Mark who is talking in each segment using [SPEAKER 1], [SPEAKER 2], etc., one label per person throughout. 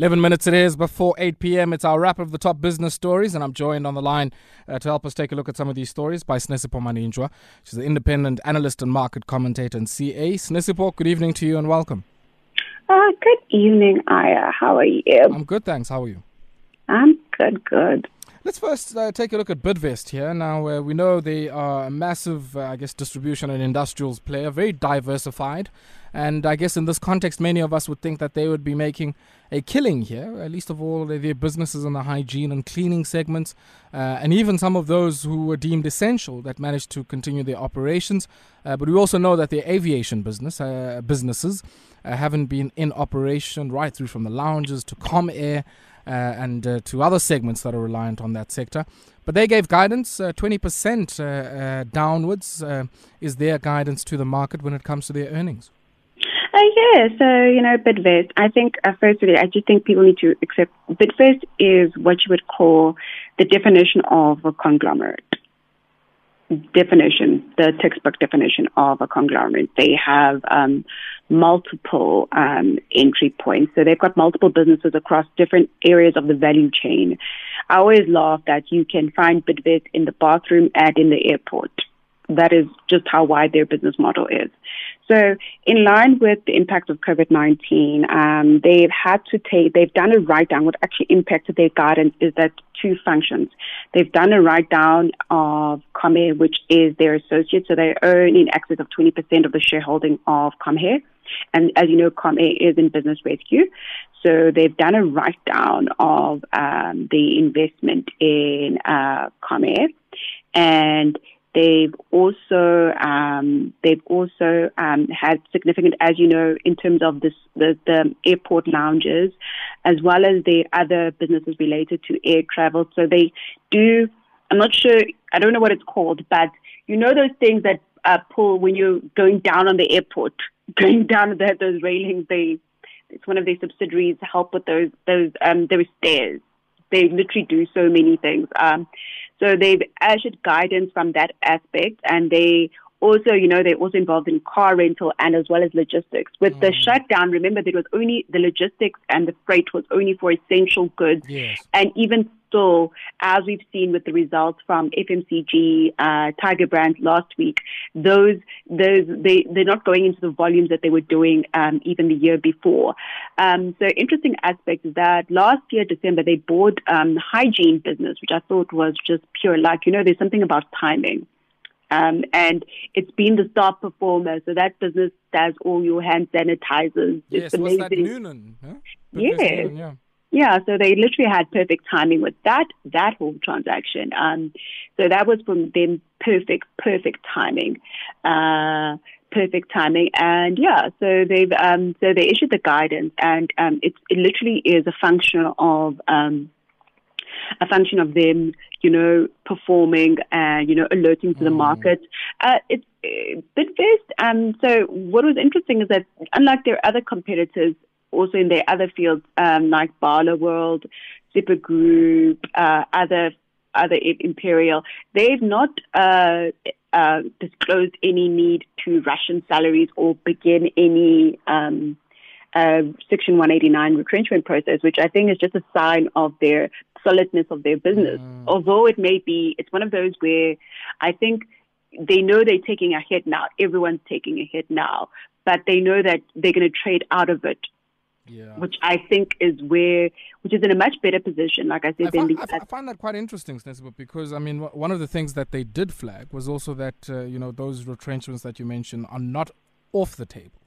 [SPEAKER 1] 11 minutes it is before 8 p.m. It's our wrap of the top business stories, and I'm joined on the line uh, to help us take a look at some of these stories by Sinesipho Maninjwa. She's an independent analyst and market commentator in CA. Sinesipho, good evening to you and welcome.
[SPEAKER 2] Uh, good evening, Aya. How are you?
[SPEAKER 1] I'm good, thanks. How are you?
[SPEAKER 2] I'm good, good.
[SPEAKER 1] Let's first uh, take a look at Bidvest here. Now, uh, we know they are a massive, uh, I guess, distribution and industrials player, very diversified. And I guess in this context, many of us would think that they would be making a killing here, at least of all their businesses in the hygiene and cleaning segments, uh, and even some of those who were deemed essential that managed to continue their operations. Uh, but we also know that their aviation business uh, businesses haven't been in operation right through from the lounges to Comair uh, and uh, to other segments that are reliant on that sector. But they gave guidance 20% uh, downwards is their guidance to the market when it comes to their earnings.
[SPEAKER 2] Uh, yeah, so, you know, Bidvest, I think, uh, firstly, I just think people need to accept Bidvest is what you would call the definition of a conglomerate. Definition, the textbook definition of a conglomerate. They have um, multiple um, entry points. So they've got multiple businesses across different areas of the value chain. I always laugh that you can find Bidvest in the bathroom and in the airport. That is just how wide their business model is. So, in line with the impact of COVID 19, um, they've had to take, they've done a write down. What actually impacted their guidance is that two functions. They've done a write down of Comair, which is their associate. So, they own in excess of 20% of the shareholding of Comair. And as you know, Comair is in business rescue. So they've done a write down of um, the investment in uh, and they've also um, they've also um, had significant, as you know, in terms of this, the, the airport lounges, as well as the other businesses related to air travel. So they do. I'm not sure. I don't know what it's called, but you know those things that uh, pull when you're going down on the airport going down the, those railings. They it's one of their subsidiaries help with those those um there stairs. They literally do so many things. Um, so they've issued guidance from that aspect, and they also, you know, they're also involved in car rental and as well as logistics. With mm. the shutdown, remember there was only the logistics and the freight was only for essential goods,
[SPEAKER 1] yes.
[SPEAKER 2] and even still, as we've seen with the results from FMCG, uh, Tiger Brands last week, those those they they're not going into the volumes that they were doing um, even the year before. Um, so interesting aspect is that last year December they bought um, hygiene business, which I thought was just pure luck. You know, there's something about timing. Um, and it's been the star performer. So that business does all your hand sanitizers.
[SPEAKER 1] Yes,
[SPEAKER 2] it's
[SPEAKER 1] amazing. that Noonan? Huh?
[SPEAKER 2] Yes. Noonan, yeah. Yeah, so they literally had perfect timing with that that whole transaction. Um, so that was from them perfect, perfect timing, uh, perfect timing. And yeah, so they've um, so they issued the guidance, and um, it it literally is a function of um, a function of them, you know, performing and you know alerting to the mm. market. Uh, it's uh, Bidvest. Um, so what was interesting is that unlike their other competitors, also in their other fields um, like Barloworld, Super Group, uh, other other Imperial, they've not uh, uh, disclosed any need to ration salaries or begin any um, uh, Section 189 retrenchment process, which I think is just a sign of their solidness of their business. Mm. Although it may be, it's one of those where I think they know they're taking a hit now. Everyone's taking a hit now, but they know that they're going to trade out of it
[SPEAKER 1] yeah.
[SPEAKER 2] which I think is where, which is in a much better position, like I said. I,
[SPEAKER 1] find, I, find that quite interesting, Snesibuk, because I mean, one of the things that they did flag was also that uh, you know those retrenchments that you mentioned are not off the table.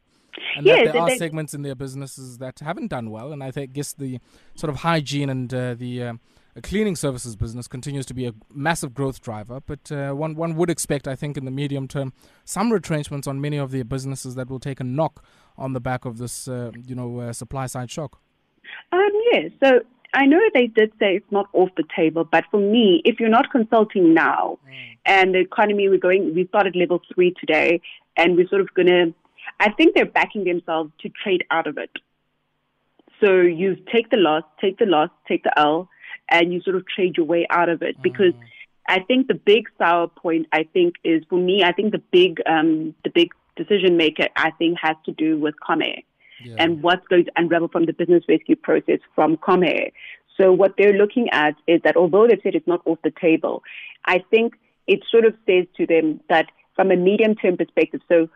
[SPEAKER 1] And
[SPEAKER 2] yes,
[SPEAKER 1] that there are they, segments in their businesses that haven't done well, and I think guess the sort of hygiene and uh, the uh, cleaning services business continues to be a massive growth driver. But uh, one one would expect, I think, in the medium term, some retrenchments on many of their businesses that will take a knock on the back of this, uh, you know, uh, supply side shock?
[SPEAKER 2] Um, yes. So I know they did say it's not off the table, but for me, if you're not consulting now, mm. and the economy we're going, we started level three today, and we're sort of going to, I think they're backing themselves to trade out of it. So you take the loss, take the loss, take the L, and you sort of trade your way out of it mm. because. I think the big sour point, I think, is for me. I think the big, um, the big decision maker, I think, has to do with Comair. yeah. and what's going to unravel from the business rescue process from Comair. So what they're looking at is that although they've said it's not off the table, I think it sort of says to them that from a medium term perspective, so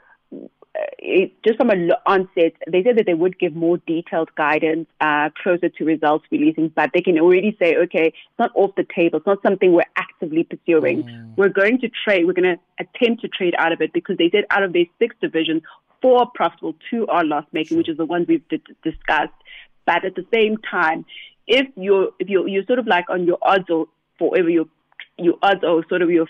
[SPEAKER 2] it, just from a onset, they said that they would give more detailed guidance uh, closer to results releasing, but they can already say, okay, it's not off the table. It's not something we're actively pursuing. Mm. We're going to trade. We're going to attempt to trade out of it because they said out of their six divisions, four are profitable, two are loss making, which is the ones we've d- discussed. But at the same time, if you're if you're you're sort of like on your odds or for whatever you're your odds are sort of your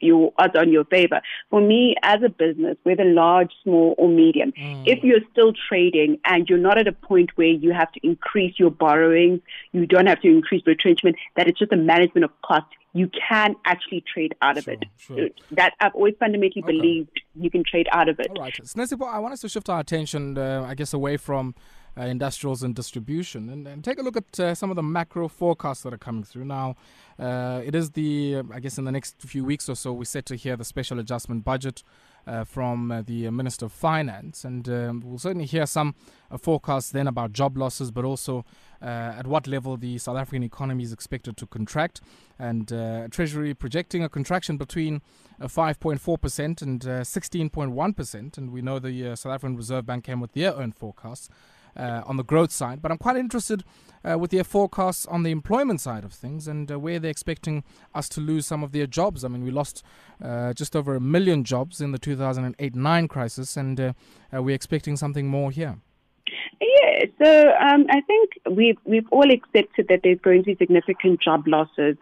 [SPEAKER 2] your odds on your favor. For me, as a business, whether large, small, or medium, mm. if you're still trading and you're not at a point where you have to increase your borrowings, you don't have to increase retrenchment, that it's just a management of cost. You can actually trade out of sure, it. Sure. That I've always fundamentally okay. believed you can trade out of it.
[SPEAKER 1] All right, Sinesipho, I want us to shift our attention, uh, I guess, away from uh, industrials and distribution. And, and, take a look at uh, some of the macro forecasts that are coming through. Now, uh, it is the, I guess, in the next few weeks or so, we're set to hear the special adjustment budget. Uh, from uh, the Minister of Finance, and um, we'll certainly hear some uh, forecasts then about job losses, but also at what level the South African economy is expected to contract. And Treasury projecting a contraction between 5.4% and 16.1%. And we know the South African Reserve Bank came with their own forecasts uh, on the growth side. But I'm quite interested uh, with their forecasts on the employment side of things and uh, where they're expecting us to lose some of their jobs. I mean, we lost uh, just over a million jobs in the 2008 9 crisis, and uh, uh, we're expecting something more here.
[SPEAKER 2] So um, I think we've we've all accepted that there's going to be significant job losses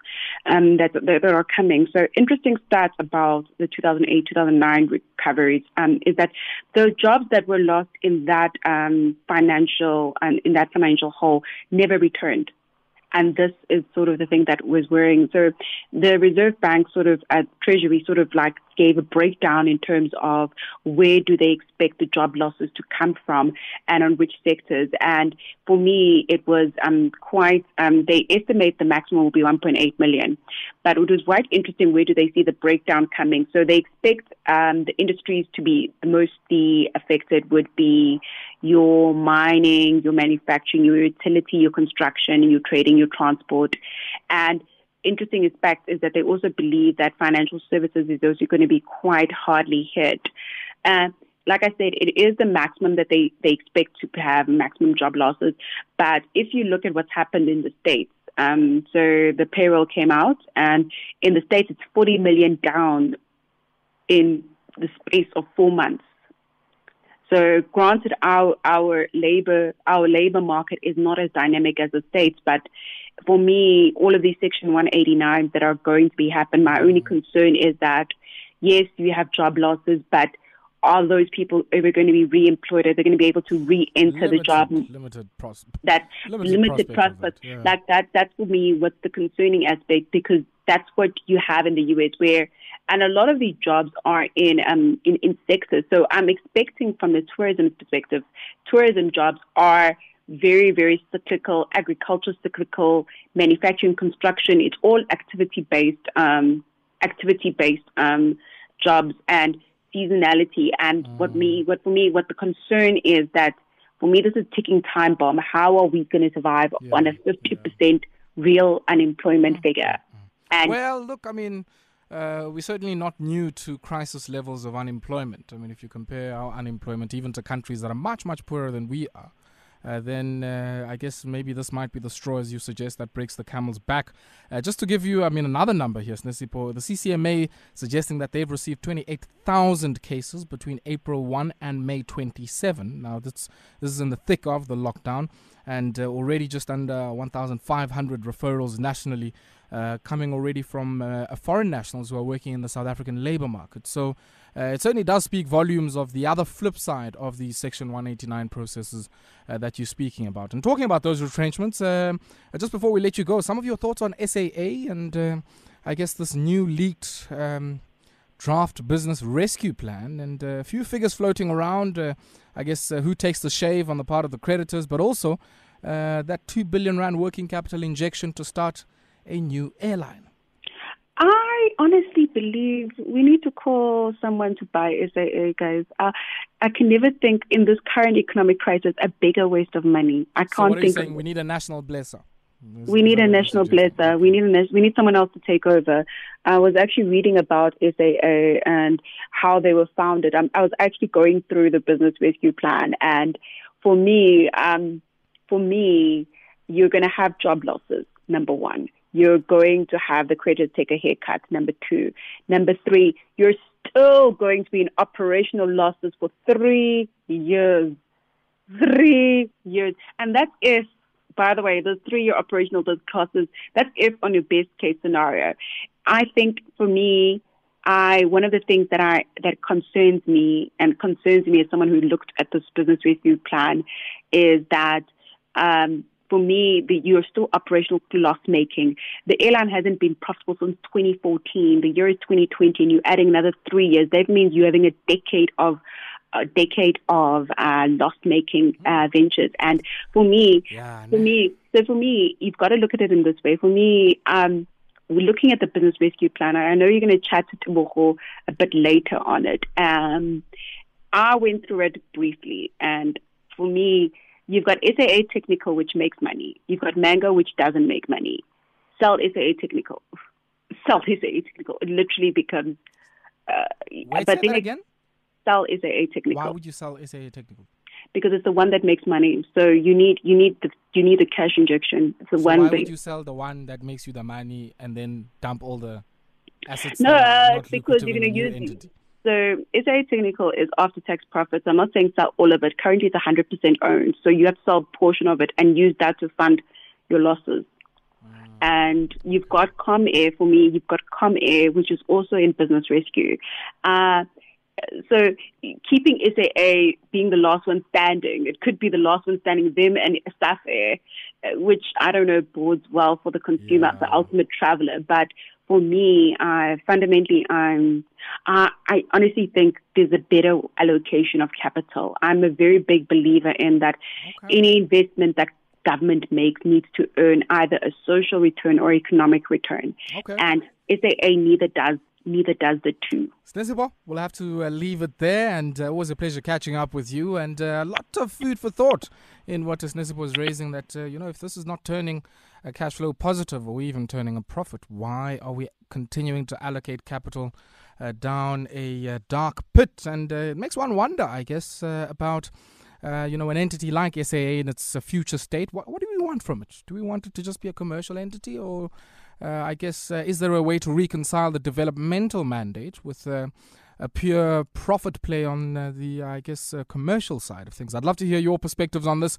[SPEAKER 2] um, that, that, that are coming. So interesting stats about the 2008 2009 recoveries um, is that the jobs that were lost in that um, financial and in that financial hole never returned. And this is sort of the thing that was worrying. So the Reserve Bank sort of at Treasury sort of like gave a breakdown in terms of where do they expect the job losses to come from and on which sectors. And for me, it was um, quite, um, they estimate the maximum will be 1.8 million. But it was quite interesting where do they see the breakdown coming. So they expect um, the industries to be mostly affected would be your mining, your manufacturing, your utility, your construction, your trading, your transport. And interesting aspect is that they also believe that financial services is also going to be quite hardly hit. Uh, like I said, it is the maximum that they, they expect to have maximum job losses. But if you look at what's happened in the States, um, so the payroll came out, and in the States, it's 40 million down in the space of four months. So granted, our, our labor, our labor market is not as dynamic as the States, but for me, all of these Section 189s that are going to be happen, my only concern is that, yes, you have job losses, but are those people ever going to be re-employed? Are they going to be able to re-enter limited, the job?
[SPEAKER 1] Limited prospect.
[SPEAKER 2] That limited, limited prospect. Yeah. Like that. That's for me what's the concerning aspect because that's what you have in the US, where and a lot of these jobs are in um in, in sectors. So I'm expecting from the tourism perspective, tourism jobs are very, very cyclical, agriculture cyclical, manufacturing, construction. It's all activity based, um, activity based um, jobs and seasonality. And mm. what me, what for me, what the concern is that for me, this is ticking time bomb. How are we going to survive yeah, on a 50% yeah. real unemployment mm. figure?
[SPEAKER 1] Mm. And well, look, I mean, uh, we're certainly not new to crisis levels of unemployment. I mean, if you compare our unemployment even to countries that are much, much poorer than we are, uh, then uh, I guess maybe this might be the straw, as you suggest, that breaks the camel's back. Uh, just to give you, I mean, another number here, Sinesipho, the CCMA suggesting that they've received 28,000 cases between April 1 and May 27. Now, this, this is in the thick of the lockdown, and uh, already just under 1,500 referrals nationally uh, coming already from uh, foreign nationals who are working in the South African labor market. So uh, it certainly does speak volumes of the other flip side of the Section 189 processes uh, that you're speaking about. And talking about those retrenchments, uh, just before we let you go, some of your thoughts on SAA and uh, I guess this new leaked. Um, draft business rescue plan and a few figures floating around. I guess who takes the shave on the part of the creditors, but also that 2 billion rand working capital injection to start a new airline?
[SPEAKER 2] I honestly believe we need to call someone to buy SAA, guys. Uh, I can never think in this current economic crisis a bigger waste of money. I can't
[SPEAKER 1] so are
[SPEAKER 2] think.
[SPEAKER 1] Saying? we need a national blesser.
[SPEAKER 2] we need a national blesser. We need a we need someone else to take over. I was actually reading about SAA and how they were founded. Um, I was actually going through the business rescue plan, and for me, um, for me, you're going to have job losses. Number one you're going to have the creditors take a haircut. Number two. Number three, you're still going to be in operational losses for three years. Three years. And that's if, by the way, those three year operational losses, that's if on your best case scenario. I think for me, I one of the things that I that concerns me and concerns me as someone who looked at this business rescue plan is that um, for me, the, you're still operational to loss making. The airline hasn't been profitable since 2014. The year is 2020, and you're adding another three years. That means you're having a decade of a decade of uh, loss making uh, ventures. And for me, yeah, for me, so for me, you've got to look at it in this way. For me, um, we're looking at the business rescue plan. I know you're going to chat to Tebogo a bit later on it. Um, I went through it briefly, and for me, You've got SAA Technical, which makes money. You've got Mango, which doesn't make money. Sell SAA Technical. Sell SAA Technical. It literally becomes.
[SPEAKER 1] Uh, Wait, but then again.
[SPEAKER 2] Sell SAA Technical.
[SPEAKER 1] Why would you sell SAA Technical?
[SPEAKER 2] Because it's the one that makes money. So you need you need the you need the cash injection. It's the
[SPEAKER 1] so
[SPEAKER 2] one.
[SPEAKER 1] Why would you sell the one that makes you the money and then dump all the assets?
[SPEAKER 2] No, uh, because you're going to use. Entity? So SA Technical is after tax profits. I'm not saying sell all of it. Currently, it's 100% owned. So you have to sell a portion of it and use that to fund your losses. Mm. And you've got Comair for me. You've got Comair, which is also in business rescue. Uh, so keeping SAA being the last one standing, it could be the last one standing, them and SAFAir, uh, which I don't know bodes well for the consumer, yeah. the ultimate traveler. But for me, uh, fundamentally, I'm, uh, I honestly think there's a better allocation of capital. I'm a very big believer in that okay. any investment that government makes needs to earn either a social return or economic return. Okay. And SAA neither does neither does the two.
[SPEAKER 1] Sinesipho, we'll have to uh, leave it there, and uh, it was a pleasure catching up with you, and uh, a lot of food for thought in what Sinesipho was raising. That uh, you know, if this is not turning a cash flow positive or even turning a profit, why are we continuing to allocate capital uh, down a uh, dark pit? And it makes one wonder, I guess, about. you know, an entity like SAA in its future state, what, what do we want from it? Do we want it to just be a commercial entity, or uh, I guess, uh, is there a way to reconcile the developmental mandate with uh, a pure profit play on the, I guess, commercial side of things? I'd love to hear your perspectives on this.